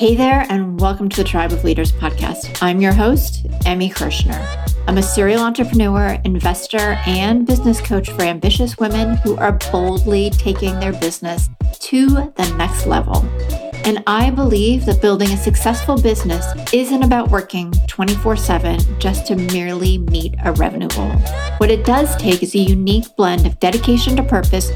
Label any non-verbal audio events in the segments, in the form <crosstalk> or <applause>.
Hey there, and welcome to the Tribe of Leaders podcast. I'm your host, Emmy Kirschner. I'm a serial entrepreneur, investor, and business coach for ambitious women who are boldly taking their business to the next level. And I believe that building a successful business isn't about working 24 7 just to merely meet a revenue goal. What it does take is a unique blend of dedication to purpose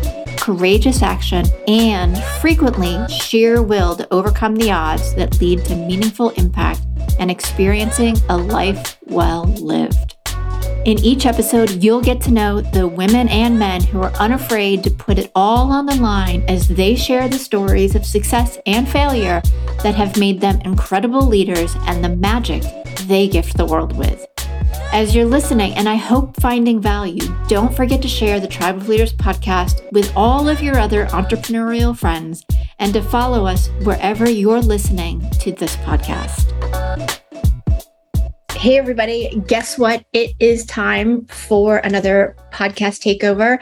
courageous action, and frequently sheer will to overcome the odds that lead to meaningful impact and experiencing a life well lived. In each episode, you'll get to know the women and men who are unafraid to put it all on the line as they share the stories of success and failure that have made them incredible leaders and the magic they gift the world with. As you're listening, and I hope finding value, don't forget to share the Tribe of Leaders podcast with all of your other entrepreneurial friends and to follow us wherever you're listening to this podcast. Hey, everybody, guess what? It is time for another podcast takeover.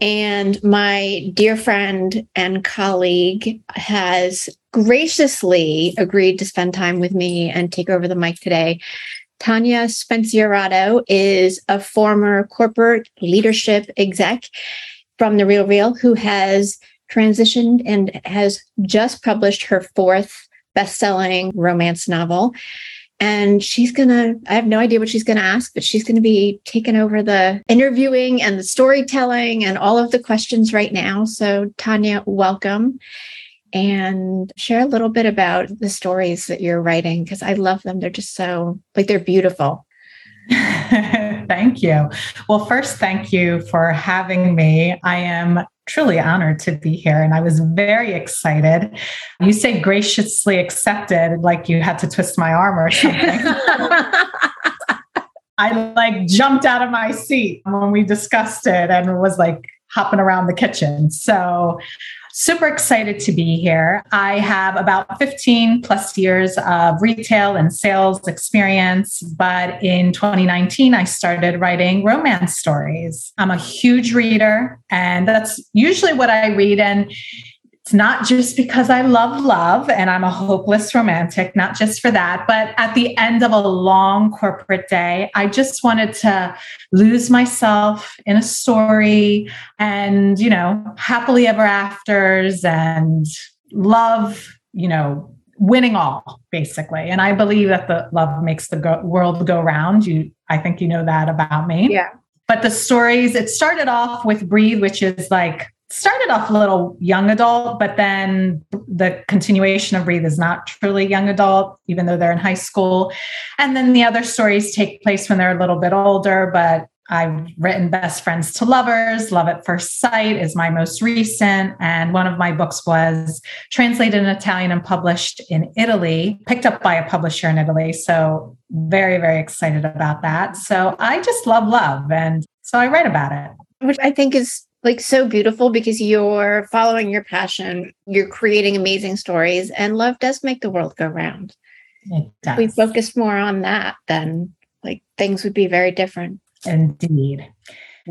And my dear friend and colleague has graciously agreed to spend time with me and take over the mic today. Tanya Spencierato is a former corporate leadership exec from The Real Real who has transitioned and has just published her fourth best-selling romance novel. And she's going to, I have no idea what she's going to ask, but she's going to be taking over the interviewing and the storytelling and all of the questions right now. So, Tanya, welcome and share a little bit about the stories that you're writing because I love them. They're just so like they're beautiful. <laughs> thank you. Well, first, thank you for having me. I am truly honored to be here and I was very excited. You say graciously accepted, like you had to twist my arm or something. <laughs> I like jumped out of my seat when we discussed it and was like hopping around the kitchen. So super excited to be here. I have about 15 plus years of retail and sales experience, but in 2019, I started writing romance stories. I'm a huge reader, and that's usually what I read. And it's not just because I love love and I'm a hopeless romantic, not just for that, but at the end of a long corporate day, I just wanted to lose myself in a story and, you know, happily ever afters and love, you know, winning all basically. And I believe that the love makes the go- world go round. You, I think you know that about me. Yeah. But the stories, it started off with Breathe, which is like started off a little young adult, but then the continuation of Breathe is not truly young adult, even though they're in high school. And then the other stories take place when they're a little bit older, but I've written Best Friends to Lovers. Love at First Sight is my most recent. And one of my books was translated in Italian and published in Italy, picked up by a publisher in Italy. So, very, very excited about that. So, I just love love. And so I write about it. Which I think is like so beautiful because you're following your passion, you're creating amazing stories, and love does make the world go round. We focus more on that, then like things would be very different. Indeed.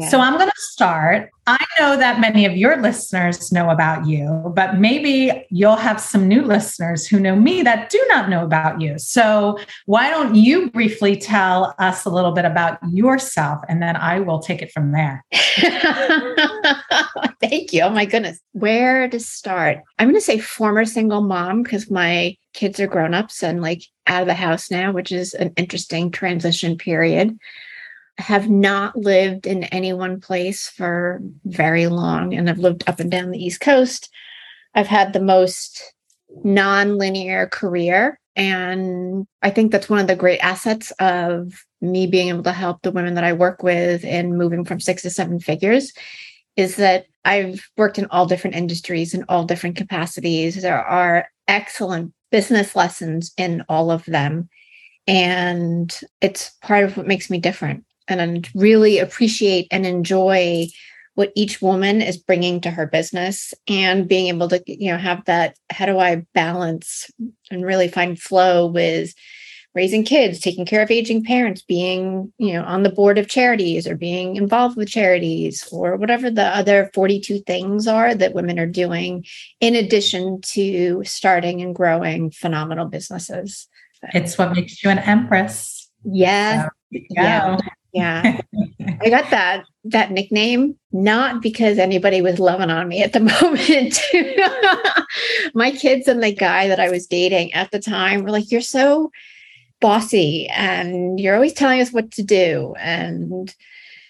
So I'm going to start. I know that many of your listeners know about you, but maybe you'll have some new listeners who know me that do not know about you. So why don't you briefly tell us a little bit about yourself and then I will take it from there. <laughs> Thank you. Oh my goodness. Where to start? I'm going to say former single mom because my kids are grown-ups and like out of the house now, which is an interesting transition period have not lived in any one place for very long and I've lived up and down the East Coast. I've had the most non-linear career and I think that's one of the great assets of me being able to help the women that I work with in moving from 6 to 7 figures is that I've worked in all different industries in all different capacities. There are excellent business lessons in all of them and it's part of what makes me different and really appreciate and enjoy what each woman is bringing to her business and being able to you know have that how do i balance and really find flow with raising kids, taking care of aging parents, being, you know, on the board of charities or being involved with charities or whatever the other 42 things are that women are doing in addition to starting and growing phenomenal businesses. It's what makes you an empress. Yeah. So, yeah. Yeah. <laughs> I got that that nickname not because anybody was loving on me at the <laughs> moment. <laughs> My kids and the guy that I was dating at the time were like, You're so bossy and you're always telling us what to do. And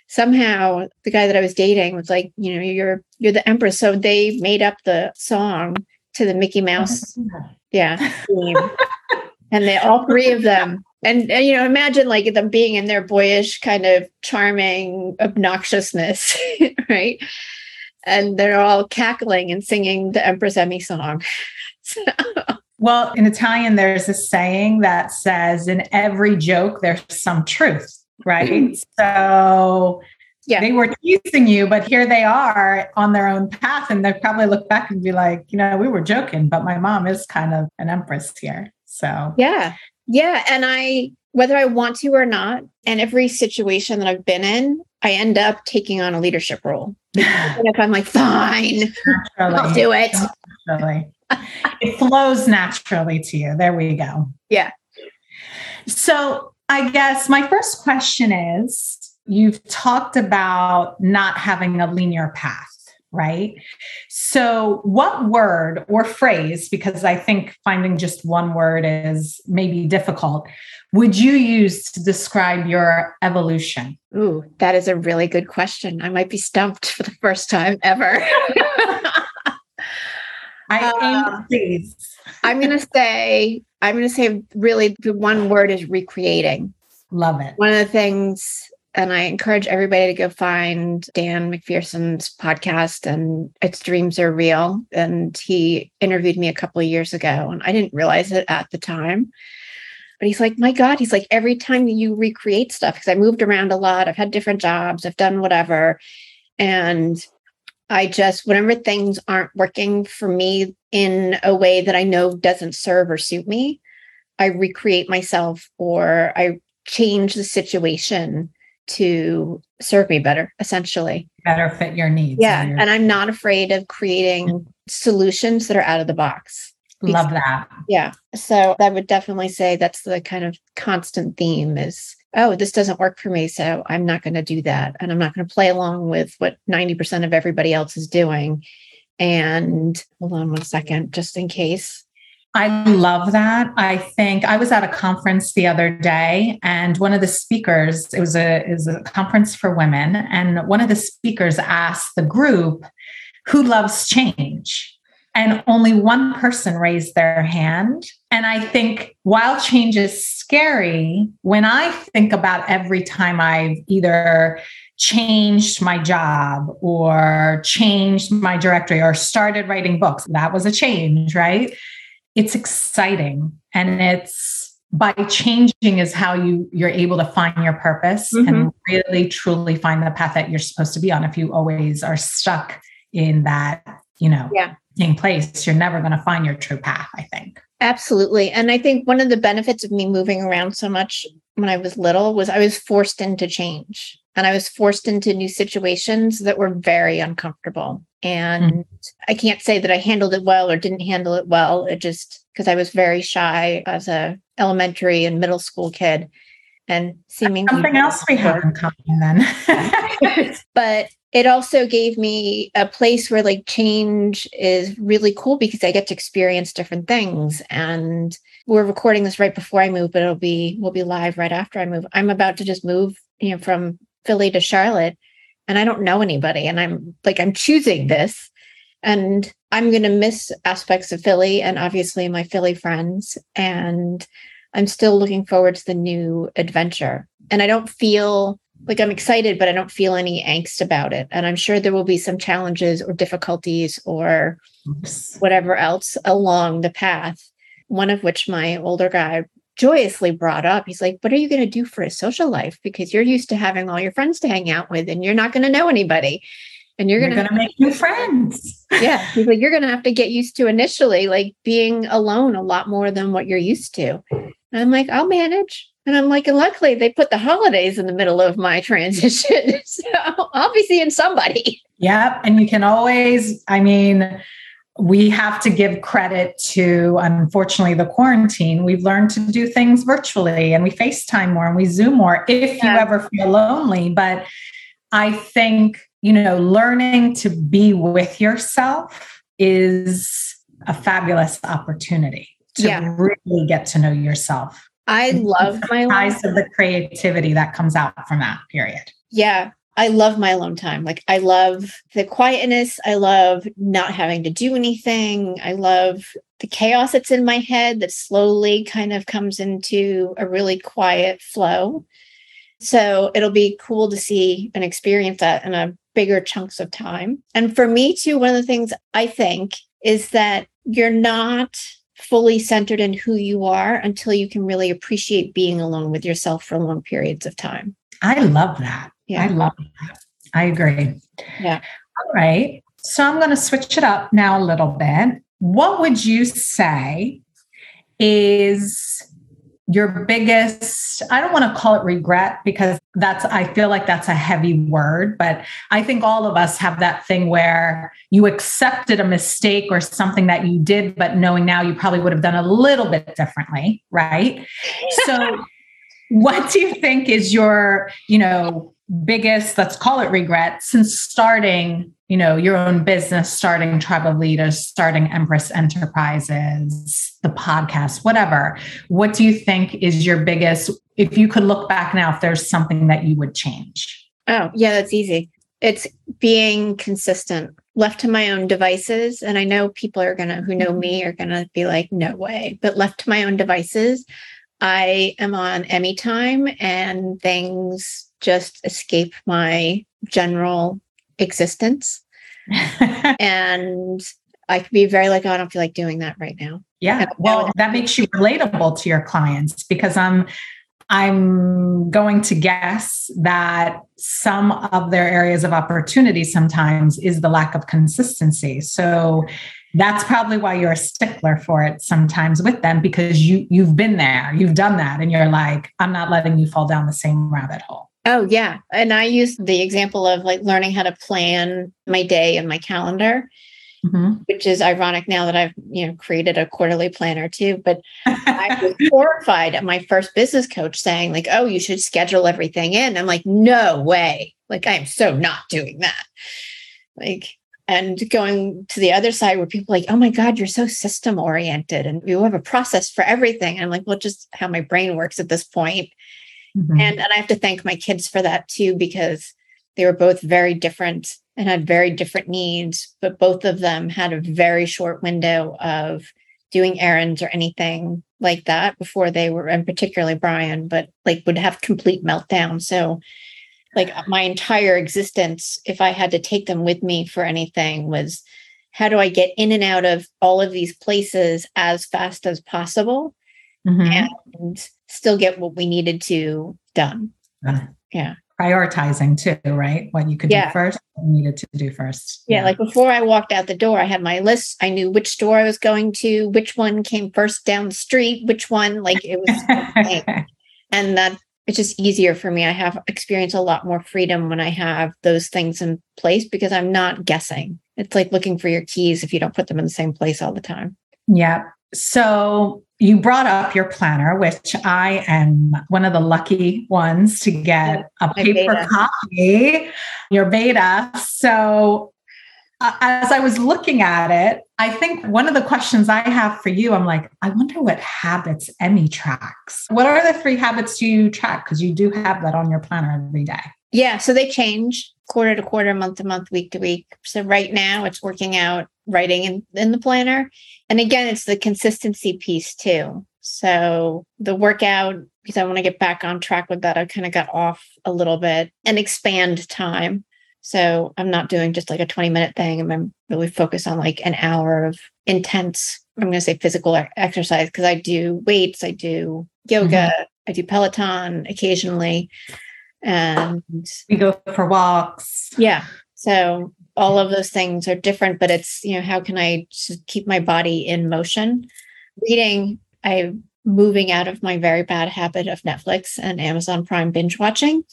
somehow the guy that I was dating was like, you know, you're you're the empress. So they made up the song to the Mickey Mouse. Yeah. and they all three of them and, and, you know imagine like them being in their boyish kind of charming obnoxiousness <laughs> right and they're all cackling and singing the empress emmy song <laughs> so. well in italian there's a saying that says in every joke there's some truth right mm-hmm. so yeah. they were teasing you, but here they are on their own path. And they probably look back and be like, you know, we were joking, but my mom is kind of an empress here. So, yeah. Yeah. And I, whether I want to or not, and every situation that I've been in, I end up taking on a leadership role. <laughs> and if I'm like, fine, naturally, I'll do it. Naturally. it flows naturally to you. There we go. Yeah. So I guess my first question is you've talked about not having a linear path right? So, what word or phrase, because I think finding just one word is maybe difficult, would you use to describe your evolution? Ooh, that is a really good question. I might be stumped for the first time ever. <laughs> I uh, please. I'm going to say, I'm going to say, really, the one word is recreating. Love it. One of the things and I encourage everybody to go find Dan McPherson's podcast and Its Dreams Are Real. And he interviewed me a couple of years ago, and I didn't realize it at the time. But he's like, my God, he's like, every time you recreate stuff, because I moved around a lot, I've had different jobs, I've done whatever. And I just, whenever things aren't working for me in a way that I know doesn't serve or suit me, I recreate myself or I change the situation to serve me better, essentially. Better fit your needs. Yeah. And, and I'm not afraid of creating mm-hmm. solutions that are out of the box. Love that. Yeah. So I would definitely say that's the kind of constant theme is, oh, this doesn't work for me. So I'm not going to do that. And I'm not going to play along with what 90% of everybody else is doing. And hold on one second, just in case. I love that. I think I was at a conference the other day, and one of the speakers, it was a, it was a conference for women, and one of the speakers asked the group, Who loves change? And only one person raised their hand. And I think while change is scary, when I think about every time I've either changed my job or changed my directory or started writing books, that was a change, right? It's exciting and it's by changing is how you you're able to find your purpose mm-hmm. and really truly find the path that you're supposed to be on if you always are stuck in that you know yeah. same place you're never going to find your true path i think absolutely and i think one of the benefits of me moving around so much when i was little was i was forced into change and i was forced into new situations that were very uncomfortable and mm. I can't say that I handled it well or didn't handle it well. It just because I was very shy as a elementary and middle school kid and seemingly something else we have in common then. <laughs> but it also gave me a place where like change is really cool because I get to experience different things. And we're recording this right before I move, but it'll be we'll be live right after I move. I'm about to just move, you know, from Philly to Charlotte and I don't know anybody. And I'm like, I'm choosing this. And I'm going to miss aspects of Philly and obviously my Philly friends. And I'm still looking forward to the new adventure. And I don't feel like I'm excited, but I don't feel any angst about it. And I'm sure there will be some challenges or difficulties or whatever else along the path. One of which my older guy joyously brought up. He's like, What are you going to do for a social life? Because you're used to having all your friends to hang out with and you're not going to know anybody. And you're, you're going to make new friends. <laughs> yeah. He's like, You're going to have to get used to initially like being alone a lot more than what you're used to. And I'm like, I'll manage. And I'm like, and luckily they put the holidays in the middle of my transition. <laughs> so I'll be seeing somebody. Yep. And you can always, I mean, we have to give credit to, unfortunately, the quarantine. We've learned to do things virtually and we FaceTime more and we Zoom more if yeah. you ever feel lonely. But I think, you know, learning to be with yourself is a fabulous opportunity to yeah. really get to know yourself. I love my size of the creativity that comes out from that period. Yeah. I love my alone time. Like I love the quietness. I love not having to do anything. I love the chaos that's in my head that slowly kind of comes into a really quiet flow. So it'll be cool to see and experience that in a bigger chunks of time. And for me too, one of the things I think is that you're not fully centered in who you are until you can really appreciate being alone with yourself for long periods of time. I love that. Yeah. I love that. I agree. Yeah. All right. So I'm going to switch it up now a little bit. What would you say is your biggest i don't want to call it regret because that's i feel like that's a heavy word but i think all of us have that thing where you accepted a mistake or something that you did but knowing now you probably would have done a little bit differently right? So <laughs> what do you think is your you know biggest let's call it regret since starting you know your own business starting tribe of leaders starting empress enterprises the podcast whatever? What do you think is your biggest if you could look back now if there's something that you would change oh yeah that's easy it's being consistent left to my own devices and i know people are gonna who know me are gonna be like no way but left to my own devices i am on emmy time and things just escape my general existence. <laughs> and I could be very like, oh, I don't feel like doing that right now. Yeah. Well, that makes you relatable to your clients because I'm I'm going to guess that some of their areas of opportunity sometimes is the lack of consistency. So that's probably why you're a stickler for it sometimes with them because you you've been there, you've done that and you're like, I'm not letting you fall down the same rabbit hole. Oh, yeah. And I use the example of like learning how to plan my day and my calendar, mm-hmm. which is ironic now that I've, you know, created a quarterly planner too. But I <laughs> was horrified at my first business coach saying, like, oh, you should schedule everything in. I'm like, no way. Like, I am so not doing that. Like, and going to the other side where people like, oh my God, you're so system oriented and you have a process for everything. And I'm like, well, just how my brain works at this point. Mm-hmm. And, and I have to thank my kids for that too, because they were both very different and had very different needs, but both of them had a very short window of doing errands or anything like that before they were, and particularly Brian, but like would have complete meltdown. So, like my entire existence, if I had to take them with me for anything, was how do I get in and out of all of these places as fast as possible? Mm-hmm. And still get what we needed to done. Yeah. yeah. Prioritizing too, right? What you could yeah. do first, you needed to do first. Yeah, yeah, like before I walked out the door, I had my list. I knew which store I was going to, which one came first down the street, which one, like it was. <laughs> and that it's just easier for me. I have experienced a lot more freedom when I have those things in place because I'm not guessing. It's like looking for your keys if you don't put them in the same place all the time. Yeah. So you brought up your planner, which I am one of the lucky ones to get a paper copy, your beta. So, uh, as I was looking at it, I think one of the questions I have for you, I'm like, I wonder what habits Emmy tracks. What are the three habits you track? Because you do have that on your planner every day. Yeah. So they change quarter to quarter, month to month, week to week. So right now it's working out writing in, in the planner. And again, it's the consistency piece too. So the workout, because I want to get back on track with that, I kind of got off a little bit and expand time. So I'm not doing just like a 20 minute thing. I'm really focused on like an hour of intense, I'm going to say physical exercise because I do weights, I do yoga, mm-hmm. I do Peloton occasionally. And we go for walks. Yeah. So all of those things are different, but it's, you know, how can I just keep my body in motion? Reading, I'm moving out of my very bad habit of Netflix and Amazon Prime binge watching.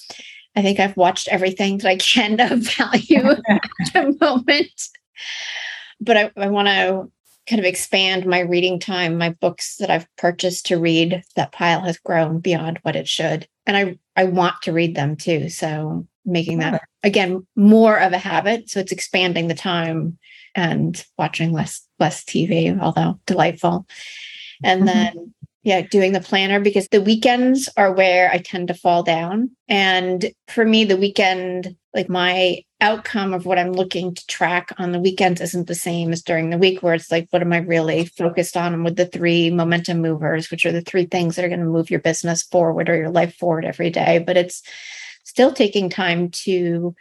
I think I've watched everything that I can of <laughs> value at the moment. But I, I want to kind of expand my reading time, my books that I've purchased to read. That pile has grown beyond what it should. And I, I want to read them too. So making that again more of a habit. So it's expanding the time and watching less less TV, although delightful. And mm-hmm. then yeah, doing the planner because the weekends are where I tend to fall down. And for me, the weekend, like my outcome of what I'm looking to track on the weekends isn't the same as during the week, where it's like, what am I really focused on with the three momentum movers, which are the three things that are going to move your business forward or your life forward every day. But it's still taking time to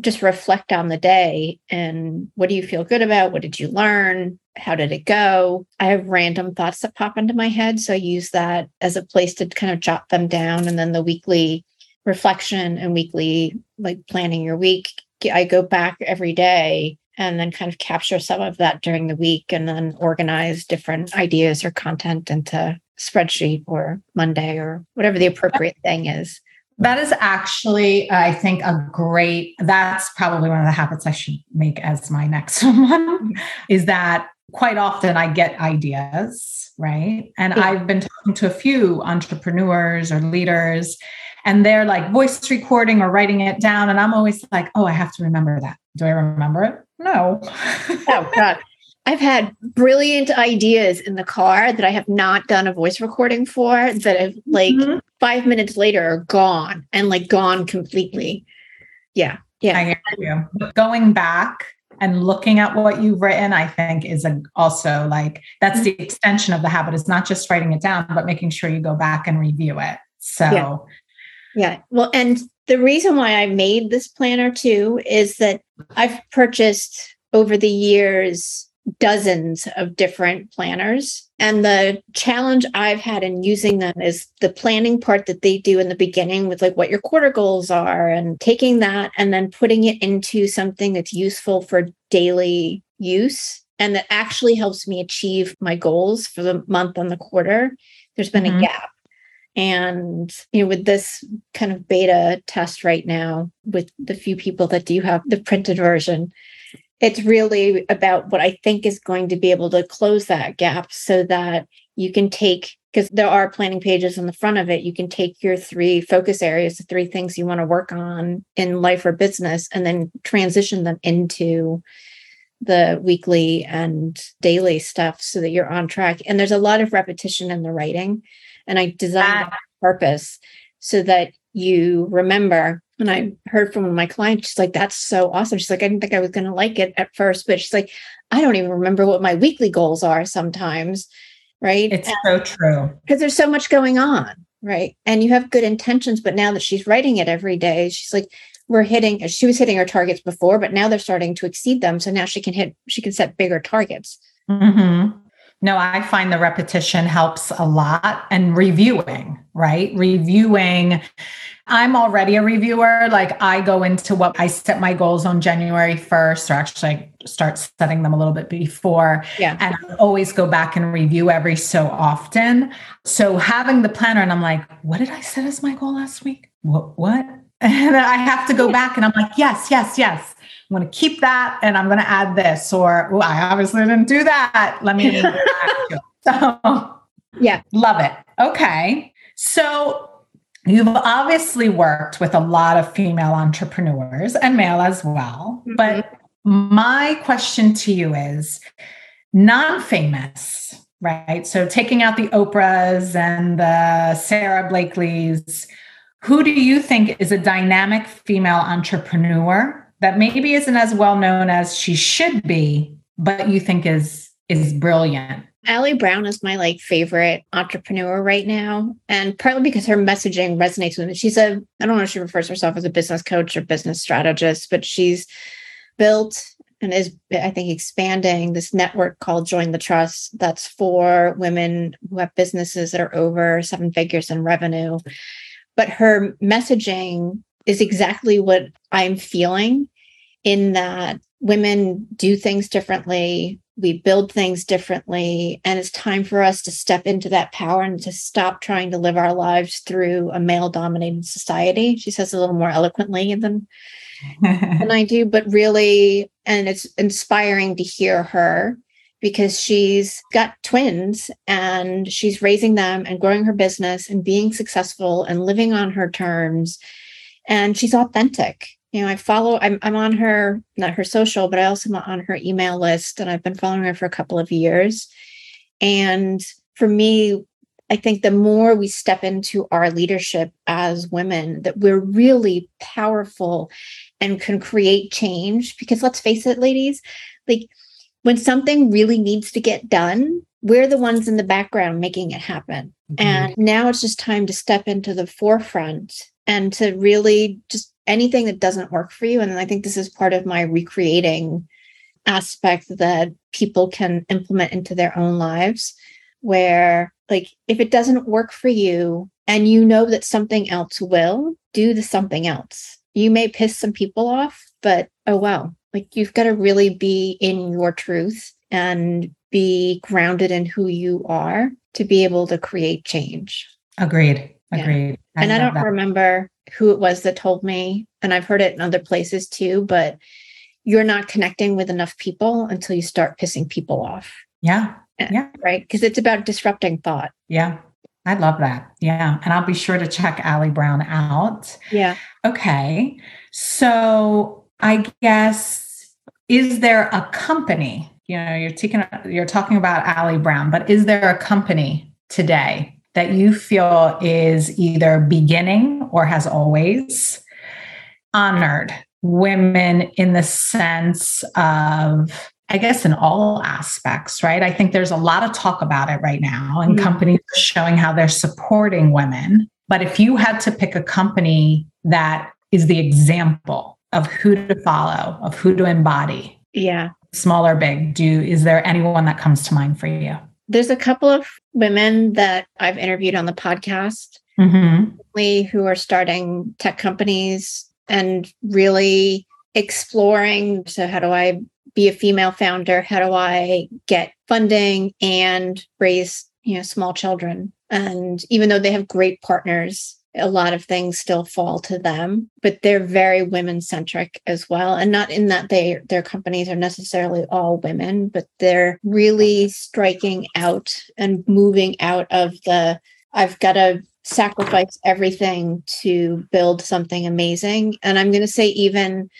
just reflect on the day and what do you feel good about? What did you learn? How did it go? I have random thoughts that pop into my head. So I use that as a place to kind of jot them down. And then the weekly reflection and weekly, like planning your week, I go back every day and then kind of capture some of that during the week and then organize different ideas or content into spreadsheet or Monday or whatever the appropriate thing is. That is actually, I think, a great, that's probably one of the habits I should make as my next <laughs> one is that quite often I get ideas, right? And yeah. I've been talking to a few entrepreneurs or leaders, and they're like voice recording or writing it down. And I'm always like, oh, I have to remember that. Do I remember it? No. <laughs> oh, God. I've had brilliant ideas in the car that I have not done a voice recording for that have like mm-hmm. five minutes later are gone and like gone completely. Yeah. Yeah. I hear you. But going back and looking at what you've written, I think is a, also like that's the extension of the habit is not just writing it down, but making sure you go back and review it. So, yeah. Yeah. Well, and the reason why I made this planner too is that I've purchased over the years dozens of different planners. And the challenge I've had in using them is the planning part that they do in the beginning with like what your quarter goals are and taking that and then putting it into something that's useful for daily use and that actually helps me achieve my goals for the month and the quarter. There's been mm-hmm. a gap. And you know, with this kind of beta test right now, with the few people that do have the printed version, it's really about what I think is going to be able to close that gap so that you can take because there are planning pages on the front of it. You can take your three focus areas the three things you want to work on in life or business and then transition them into the weekly and daily stuff so that you're on track. And there's a lot of repetition in the writing and i designed that purpose so that you remember and I heard from one of my clients, she's like, that's so awesome. She's like, I didn't think I was going to like it at first, but she's like, I don't even remember what my weekly goals are sometimes. Right. It's and, so true. Because there's so much going on. Right. And you have good intentions, but now that she's writing it every day, she's like, we're hitting, she was hitting her targets before, but now they're starting to exceed them. So now she can hit, she can set bigger targets. Mm-hmm. No, I find the repetition helps a lot and reviewing, right? Reviewing I'm already a reviewer. Like I go into what I set my goals on January 1st, or actually I start setting them a little bit before. Yeah. And I always go back and review every so often. So having the planner, and I'm like, what did I set as my goal last week? What? what? <laughs> And I have to go back and I'm like, yes, yes, yes. I'm going to keep that and I'm going to add this. Or I obviously didn't do that. Let me. <laughs> <laughs> so, yeah. Love it. Okay. So You've obviously worked with a lot of female entrepreneurs and male as well. Mm-hmm. But my question to you is non famous, right? So taking out the Oprahs and the Sara Blakely's, who do you think is a dynamic female entrepreneur that maybe isn't as well known as she should be, but you think is is brilliant? Ali Brown is my like favorite entrepreneur right now. And partly because her messaging resonates with me. She's a, I don't know if she refers herself as a business coach or business strategist, but she's built and is, I think, expanding this network called Join the Trust that's for women who have businesses that are over seven figures in revenue. But her messaging is exactly what I'm feeling in that women do things differently we build things differently. And it's time for us to step into that power and to stop trying to live our lives through a male dominated society. She says a little more eloquently than, <laughs> than I do, but really, and it's inspiring to hear her because she's got twins and she's raising them and growing her business and being successful and living on her terms. And she's authentic you know, I follow, I'm, I'm on her, not her social, but I also am on her email list and I've been following her for a couple of years. And for me, I think the more we step into our leadership as women, that we're really powerful and can create change. Because let's face it, ladies, like when something really needs to get done, we're the ones in the background making it happen. Mm-hmm. And now it's just time to step into the forefront and to really just anything that doesn't work for you. And I think this is part of my recreating aspect that people can implement into their own lives, where, like, if it doesn't work for you and you know that something else will, do the something else. You may piss some people off, but oh well, like, you've got to really be in your truth and be grounded in who you are to be able to create change. Agreed. Agreed. Yeah. I and I don't that. remember who it was that told me, and I've heard it in other places too, but you're not connecting with enough people until you start pissing people off. Yeah. Eh, yeah. Right. Because it's about disrupting thought. Yeah. I love that. Yeah. And I'll be sure to check Ali Brown out. Yeah. Okay. So I guess, is there a company? You know, you're taking you're talking about Ali Brown, but is there a company today that you feel is either beginning or has always honored women in the sense of I guess in all aspects, right? I think there's a lot of talk about it right now, and mm-hmm. companies are showing how they're supporting women. But if you had to pick a company that is the example of who to follow, of who to embody, yeah, small or big, do is there anyone that comes to mind for you? There's a couple of women that I've interviewed on the podcast mm-hmm. who are starting tech companies and really exploring. So, how do I be a female founder? How do I get funding and raise, you know, small children? And even though they have great partners, a lot of things still fall to them but they're very women centric as well. And not in that they their companies are necessarily all women but they're really striking out and moving out of the i've got to sacrifice everything to build something amazing. And i'm going to say even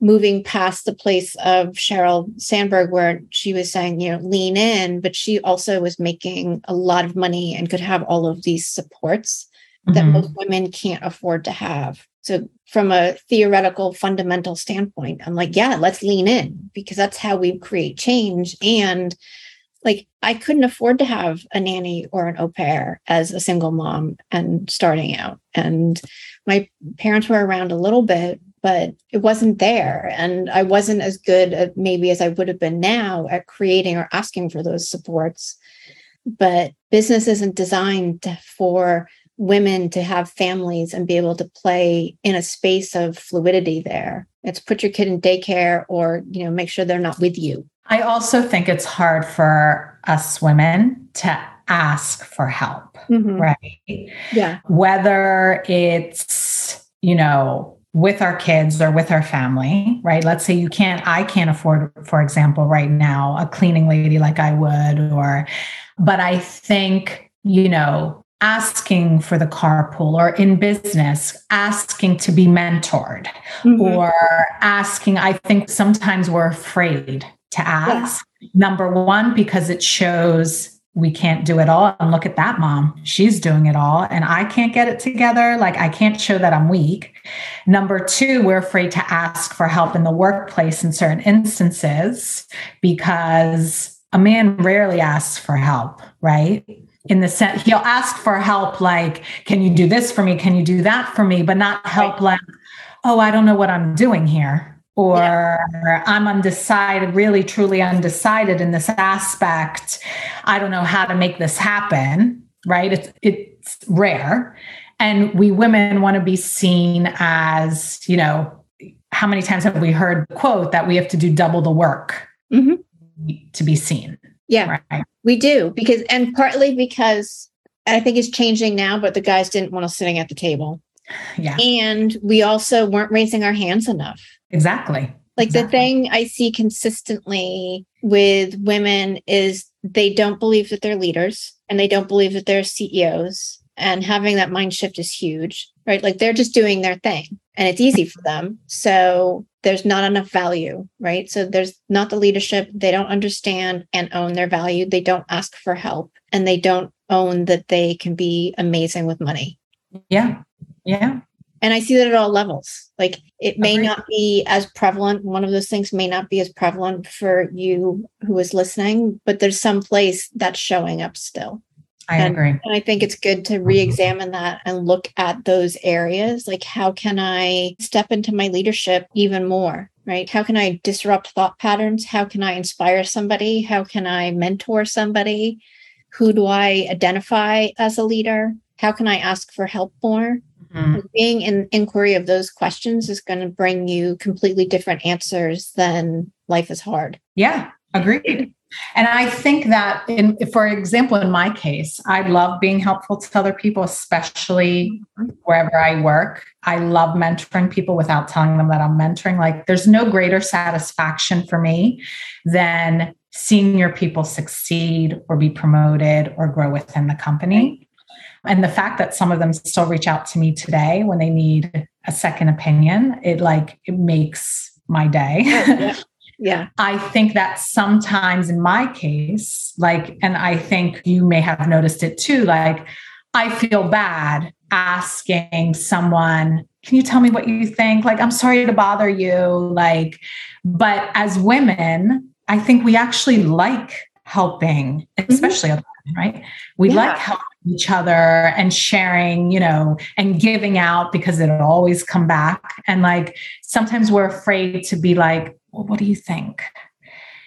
moving past the place of Sheryl Sandberg, where she was saying, you know, lean in, but she also was making a lot of money and could have all of these supports that mm-hmm. most women can't afford to have. So, from a theoretical, fundamental standpoint, I'm like, yeah, let's lean in because that's how we create change. And like, I couldn't afford to have a nanny or an au pair as a single mom and starting out. And my parents were around a little bit, but it wasn't there. And I wasn't as good at maybe as I would have been now at creating or asking for those supports. But business isn't designed for women to have families and be able to play in a space of fluidity there. It's put your kid in daycare or, you know, make sure they're not with you. I also think it's hard for us women to ask for help, mm-hmm. right? Yeah. Whether it's, you know, with our kids or with our family, right? Let's say you can't, I can't afford, for example, right now, a cleaning lady like I would, or, but I think, you know, asking for the carpool or in business asking to be mentored mm-hmm. or asking i think sometimes we're afraid to ask yeah. number one because it shows we can't do it all. And look at that mom. She's doing it all and i can't get it together. Like i can't show that i'm weak. Number two we're afraid to ask for help in the workplace in certain instances because a man rarely asks for help right in the sense he'll ask for help like can you do this for me can you do that for me but not help right. like oh i don't know what i'm doing here or yeah. i'm undecided really truly undecided in this aspect i don't know how to make this happen right it's it's rare and we women want to be seen as you know how many times have we heard the quote that we have to do double the work mm-hmm. to be seen. Yeah, right? we do because, and partly because I think it's changing now, but the guys didn't want us sitting at the table. Yeah. And we also weren't raising our hands enough. Exactly. Like exactly. the thing I see consistently with women is they don't believe that they're leaders and they don't believe that they're CEOs. And having that mind shift is huge, right? Like they're just doing their thing and it's easy for them. So there's not enough value, right? So there's not the leadership. They don't understand and own their value. They don't ask for help and they don't own that they can be amazing with money. Yeah. Yeah. And I see that at all levels. Like it may Agreed. not be as prevalent. One of those things may not be as prevalent for you who is listening, but there's some place that's showing up still. I and, agree. And I think it's good to re examine that and look at those areas. Like, how can I step into my leadership even more? Right? How can I disrupt thought patterns? How can I inspire somebody? How can I mentor somebody? Who do I identify as a leader? How can I ask for help more? Mm-hmm. Being in inquiry of those questions is going to bring you completely different answers than life is hard. Yeah, agreed. And I think that, in, for example, in my case, I love being helpful to other people, especially wherever I work. I love mentoring people without telling them that I'm mentoring. Like, there's no greater satisfaction for me than seeing your people succeed or be promoted or grow within the company. And the fact that some of them still reach out to me today when they need a second opinion, it like it makes my day. yeah. <laughs> yeah. I think that sometimes in my case, like, and I think you may have noticed it too, like, I feel bad asking someone, can you tell me what you think? Like, I'm sorry to bother you. Like, but as women, I think we actually like helping, mm-hmm. especially mm-hmm. other women, right? We yeah. like helping each other and sharing, you know, and giving out because it'll always come back. And like sometimes we're afraid to be like, well, what do you think?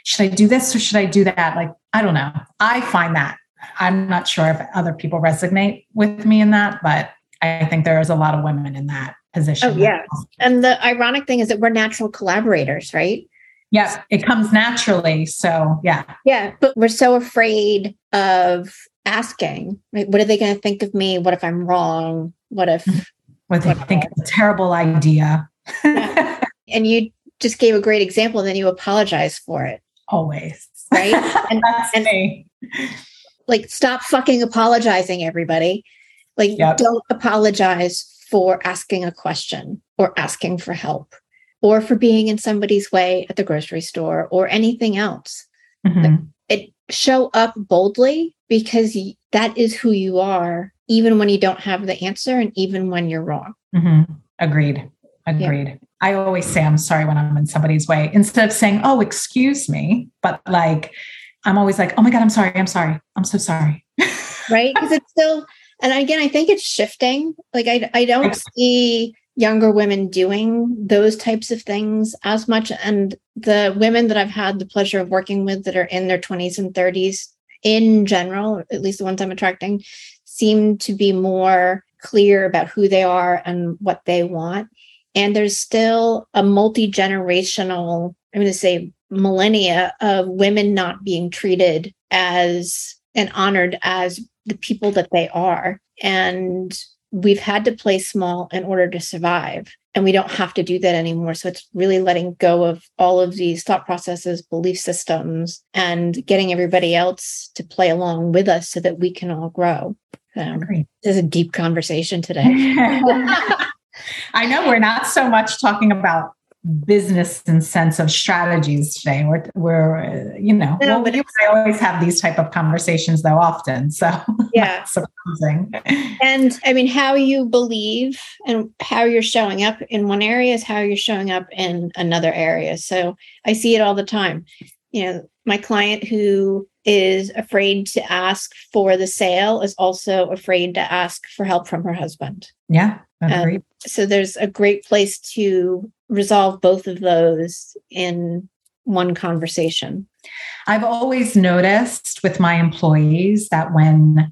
Should I do this or should I do that? Like, I don't know. I find that I'm not sure if other people resonate with me in that, but I think there's a lot of women in that position. Oh, yeah. And the ironic thing is that we're natural collaborators, right? Yeah, it comes naturally. So, yeah. Yeah, but we're so afraid of asking, right? What are they going to think of me? What if I'm wrong? What if <laughs> what they think it's a terrible idea? <laughs> yeah. And you just gave a great example, and then you apologize for it. Always. Right. <laughs> And that's and, me. Like, stop fucking apologizing, everybody. Like, yep. don't apologize for asking a question or asking for help or for being in somebody's way at the grocery store or anything else. Mm-hmm. Like, it show up boldly because that is who you are, even when you don't have the answer and even when you're wrong. Mm-hmm. Agreed. Agreed. Yeah. I always say I'm sorry when I'm in somebody's way instead of saying, oh, excuse me. But like, I'm always like, oh my God, I'm sorry. I'm sorry. I'm so sorry. <laughs> right. Because it's still, and again, I think it's shifting. Like, I, I don't see younger women doing those types of things as much. And the women that I've had the pleasure of working with that are in their 20s and 30s in general, at least the ones I'm attracting, seem to be more clear about who they are and what they want. And there's still a multi generational, I'm going to say millennia of women not being treated as and honored as the people that they are. And we've had to play small in order to survive. And we don't have to do that anymore. So it's really letting go of all of these thought processes belief systems and getting everybody else to play along with us so that we can all grow. Um, this is a deep conversation today <laughs> <laughs> i know we're not so much talking about business and sense of strategies today. We're, we're you know, no, well, but I always have these type of conversations though often. So <laughs> yeah, surprising. And I mean, how you believe and how you're showing up in one area is how you're showing up in another area. So I see it all the time. You know, my client who is afraid to ask for the sale is also afraid to ask for help from her husband. Yeah. Um, so there's a great place to resolve both of those in one conversation. I've always noticed with my employees that when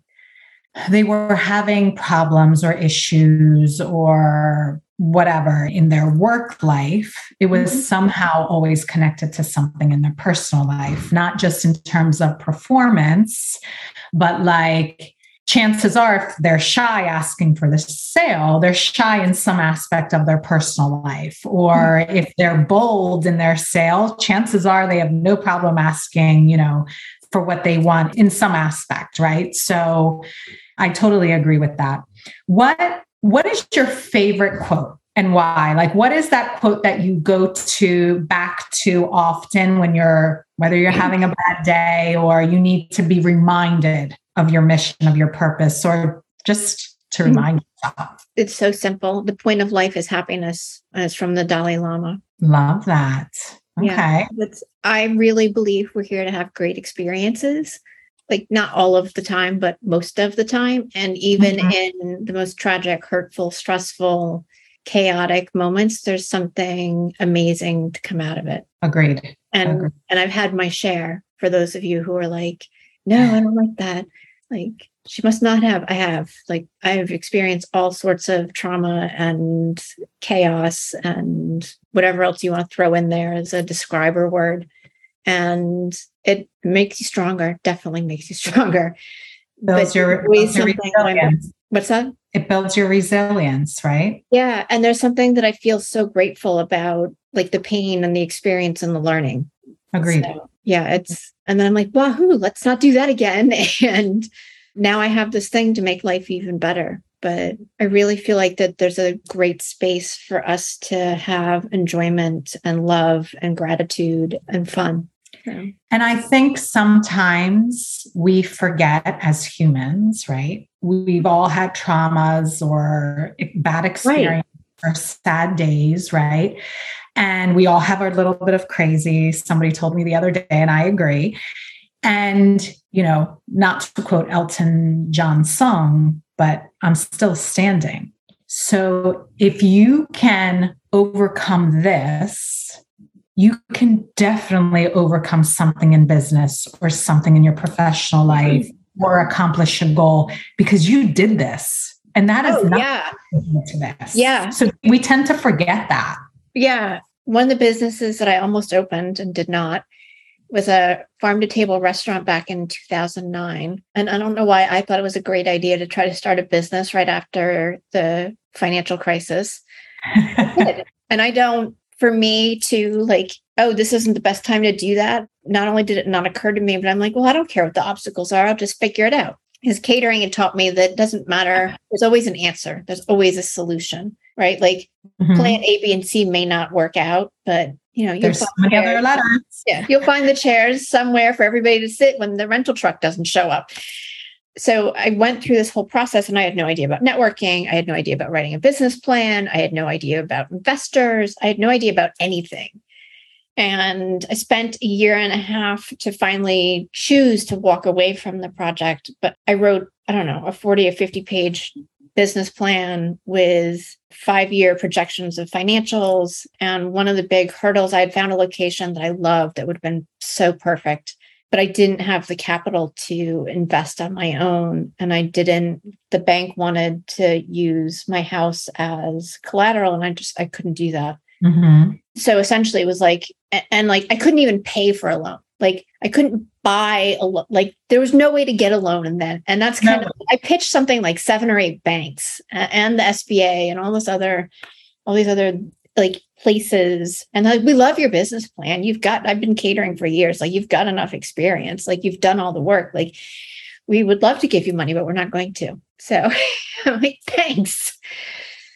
they were having problems or issues or whatever in their work life, it was mm-hmm. somehow always connected to something in their personal life, not just in terms of performance, but like chances are if they're shy asking for the sale they're shy in some aspect of their personal life. Or mm-hmm. if they're bold in their sale chances are they have no problem asking you know for what they want in some aspect right? So i totally agree with that. What what is your favorite quote and why? Like what is that quote that you go to back to often when you're whether you're having a bad day or you need to be reminded of your mission, of your purpose, or just to mm-hmm. remind yourself. It's so simple. The point of life is happiness. And it's from the Dalai Lama. Love that. Okay. Yeah, I really believe we're here to have great experiences. Like not all of the time, but most of the time. And even mm-hmm. in the most tragic, hurtful, stressful, chaotic moments, there's something amazing to come out of it. Agreed. And Agreed. and I've had my share for those of you who are like, no, I don't like that like she must not have i have like i have experienced all sorts of trauma and chaos and whatever else you want to throw in there as a describer word. And it makes you stronger definitely makes you <laughs> stronger. Builds but your, builds your resilience. what's that? It builds your resilience right? Yeah and there's something that i feel so grateful about like the pain and the experience and the learning. Agreed. So, yeah, it's, and then I'm like, wahoo, let's not do that again. <laughs> And now I have this thing to make life even better. But I really feel like that there's a great space for us to have enjoyment and love and gratitude and fun. Yeah. And I think sometimes we forget as humans, right? We've all had traumas or bad experiences right. or sad days, right? And we all have our little bit of crazy. Somebody told me the other day, and I agree. And, you know, not to quote Elton John's song, but I'm still standing. So if you can overcome this, you can definitely overcome something in business or something in your professional mm-hmm. life or accomplish a goal because you did this. And that is oh, not yeah. to this. Yeah. So we tend to forget that. Yeah. One of the businesses that I almost opened and did not was a farm to table restaurant back in 2009. And I don't know why I thought it was a great idea to try to start a business right after the financial crisis. <laughs> and I don't, for me to like, oh, this isn't the best time to do that. Not only did it not occur to me, but I'm like, well, I don't care what the obstacles are. I'll just figure it out. His catering had taught me that it doesn't matter. Uh-huh. There's always an answer. There's always a solution right? Like mm-hmm. plan A, B, and C may not work out, but you know, you'll There's find so other letters. Yeah, you'll find the chairs somewhere for everybody to sit when the rental truck doesn't show up. So I went through this whole process and I had no idea about networking. I had no idea about writing a business plan. I had no idea about investors. I had no idea about anything. And I spent a year and a half to finally choose to walk away from the project. But I wrote, I don't know, a 40 or 50 page business plan with five year projections of financials. And one of the big hurdles, I had found a location that I loved that would have been so perfect, but I didn't have the capital to invest on my own. And I didn't, the bank wanted to use my house as collateral. And I just, I couldn't do that. Mm-hmm. So essentially, it was like, and like, I couldn't even pay for a loan. Like, I couldn't buy a lo- like there was no way to get a loan and then. And that's kind no. of I pitched something like seven or eight banks and the SBA and all this other all these other like places. And like we love your business plan. You've got I've been catering for years. Like you've got enough experience. Like you've done all the work. Like we would love to give you money but we're not going to. So <laughs> I'm like thanks.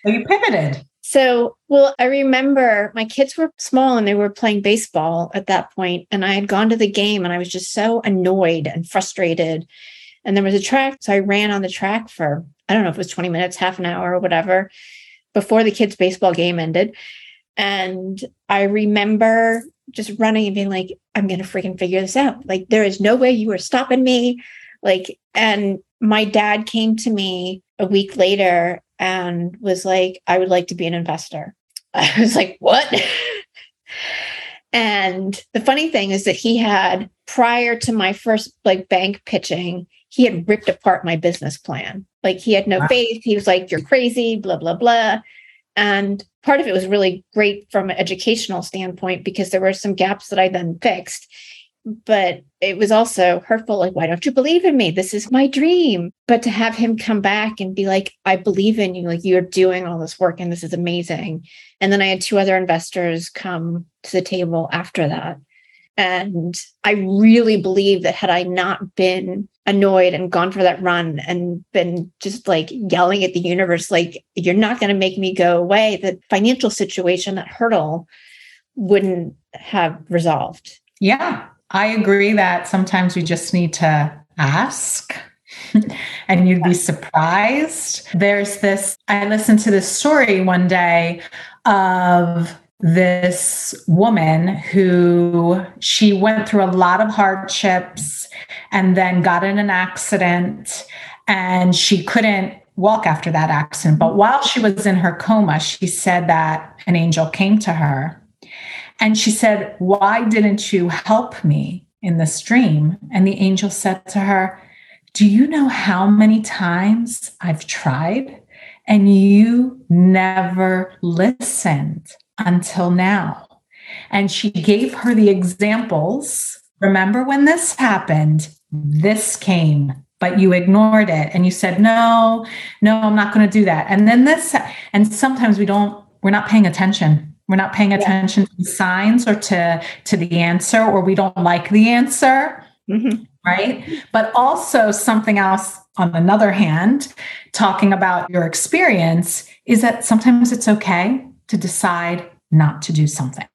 So you pivoted so, well, I remember my kids were small and they were playing baseball at that point, and I had gone to the game and I was just so annoyed and frustrated. And there was a track, so I ran on the track for I don't know if it was 20 minutes, half an hour, or whatever, before the kids' baseball game ended. And I remember just running and being like, I'm going to freaking figure this out. Like, there is no way you are stopping me. Like, and my dad came to me a week later and was like, I would like to be an investor. <laughs> I was like, what? and the funny thing is that he had, prior to my first like bank pitching, he had ripped apart my business plan. Like he had no wow. faith. He was like, you're crazy, blah, blah, blah. And part of it was really great from an educational standpoint because there were some gaps that I then fixed. But it was also hurtful. Like, why don't you believe in me? This is my dream. But to have him come back and be like, I believe in you. Like, you're doing all this work and this is amazing. And then I had two other investors come to the table after that. And I really believe that had I not been annoyed and gone for that run and been just like yelling at the universe, like, you're not going to make me go away, the financial situation, that hurdle wouldn't have resolved. Yeah, I agree that sometimes we just need to ask. <laughs> and you'd be surprised. There's this, I listened to this story one day of this woman who she went through a lot of hardships and then got in an accident and she couldn't walk after that accident but while she was in her coma she said that an angel came to her and she said why didn't you help me in this dream and the angel said to her do you know how many times i've tried and you never listened until now. And she gave her the examples. Remember when this happened? This came, but you ignored it and you said, no, no, I'm not going to do that. And then this, and sometimes we don't, we're not paying attention. We're not paying attention yeah. to the signs or to, to the answer, or we don't like the answer. Mm-hmm. Right. But also, something else on another hand, talking about your experience is that sometimes it's okay to decide not to do something.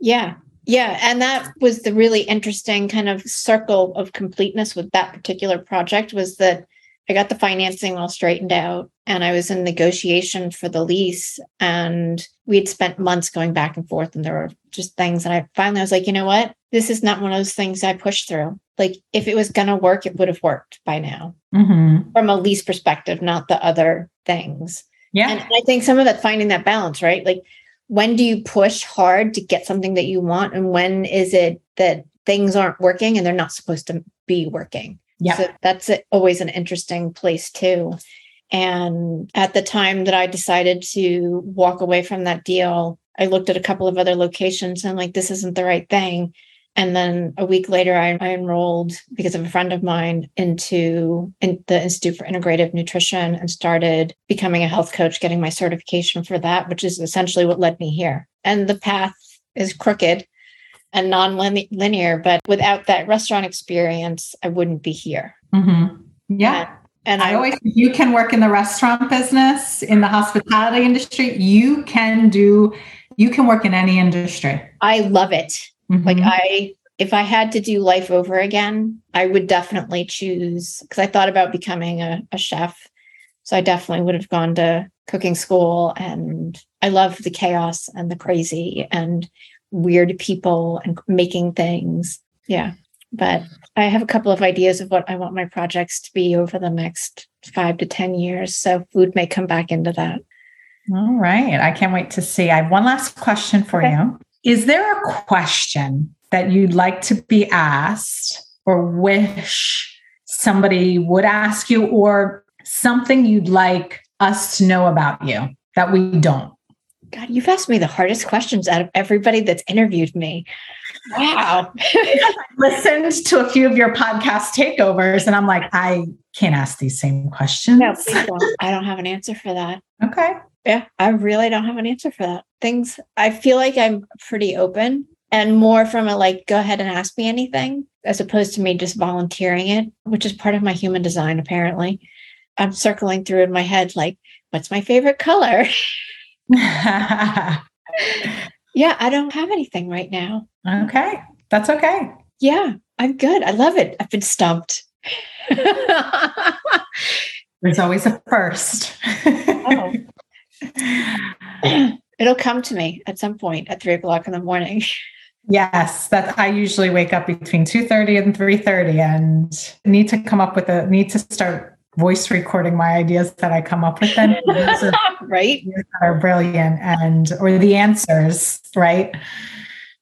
Yeah. Yeah. And that was the really interesting kind of circle of completeness with that particular project was that I got the financing all straightened out and I was in negotiation for the lease. And we had spent months going back and forth. And there were just things. And I finally was like, you know what? This is not one of those things I pushed through. Like if it was going to work, it would have worked by now mm-hmm. from a lease perspective, not the other things. Yeah. And I think some of that finding that balance, right? Like when do you push hard to get something that you want? And when is it that things aren't working and they're not supposed to be working? Yeah. So that's always an interesting place too. And at the time that I decided to walk away from that deal, I looked at a couple of other locations and like, this isn't the right thing. And then a week later, I, I, enrolled because of a friend of mine into in the Institute for Integrative Nutrition and started becoming a health coach, getting my certification for that, which is essentially what led me here. And the path is crooked and non-linear, but without that restaurant experience, I wouldn't be here. Mm-hmm. Yeah. And, and I, I always, you can work in the restaurant business, in the hospitality industry. You can do, you can work in any industry. I love it. Mm-hmm. Like I if I had to do life over again, I would definitely choose because I thought about becoming a, a chef. So I definitely would have gone to cooking school and I love the chaos and the crazy and weird people and making things. Yeah. But I have a couple of ideas of what I want my projects to be over the next five to 10 years. So food may come back into that. All right. I can't wait to see. I have one last question for okay. you. Is there a question that you'd like to be asked or wish somebody would ask you, or something you'd like us to know about you that we don't? God, you've asked me the hardest questions out of everybody that's interviewed me. Wow. <laughs> I listened to a few of your podcast takeovers and I'm like, I can't ask these same questions. No, don't. I don't have an answer for that. Okay. Yeah, I really don't have an answer for that. Things I feel like I'm pretty open and more from a like, go ahead and ask me anything, as opposed to me just volunteering it, which is part of my human design, apparently. I'm circling through in my head, like, what's my favorite color? <laughs> <laughs> yeah, I don't have anything right now. Okay. That's okay. Yeah, I'm good. I love it. I've been stumped. There's always a first. oh. It'll come to me at some point at three o'clock in the morning. Yes, that I usually wake up between 2:30 and 3:30 and need to come up with a need to start voice recording my ideas that I come up with then <laughs> right are brilliant and or the answers, right?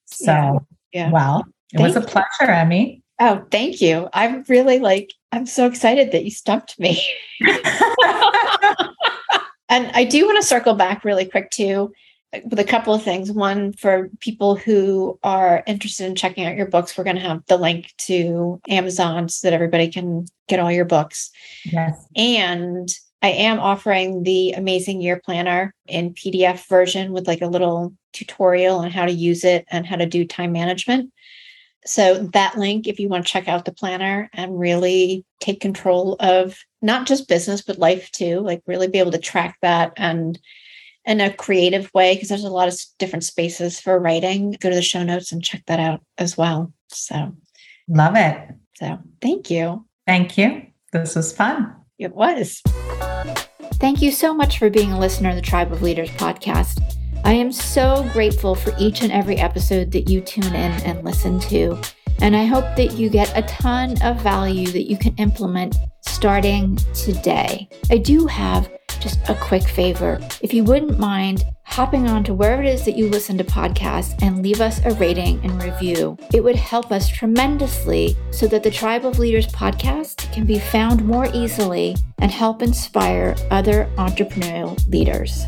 So yeah. yeah. well, it thank was a pleasure, Emmy. Oh, thank you. I'm really like I'm so excited that you stumped me. <laughs> <laughs> And I do want to circle back really quick too with a couple of things. One, for people who are interested in checking out your books, we're going to have the link to Amazon so that everybody can get all your books. Yes. And I am offering the Amazing Year Planner in PDF version with like a little tutorial on how to use it and how to do time management. So, that link, if you want to check out the planner and really take control of not just business, but life too, like really be able to track that and in a creative way because there's a lot of different spaces for writing. Go to the show notes and check that out as well. So, love it. So, thank you. Thank you. This was fun. It was. Thank you so much for being a listener of the Tribe of Leaders podcast. I am so grateful for each and every episode that you tune in and listen to. And I hope that you get a ton of value that you can implement starting today. I do have just a quick favor. If you wouldn't mind hopping on to wherever it is that you listen to podcasts and leave us a rating and review, it would help us tremendously so that the Tribe of Leaders podcast can be found more easily and help inspire other entrepreneurial leaders.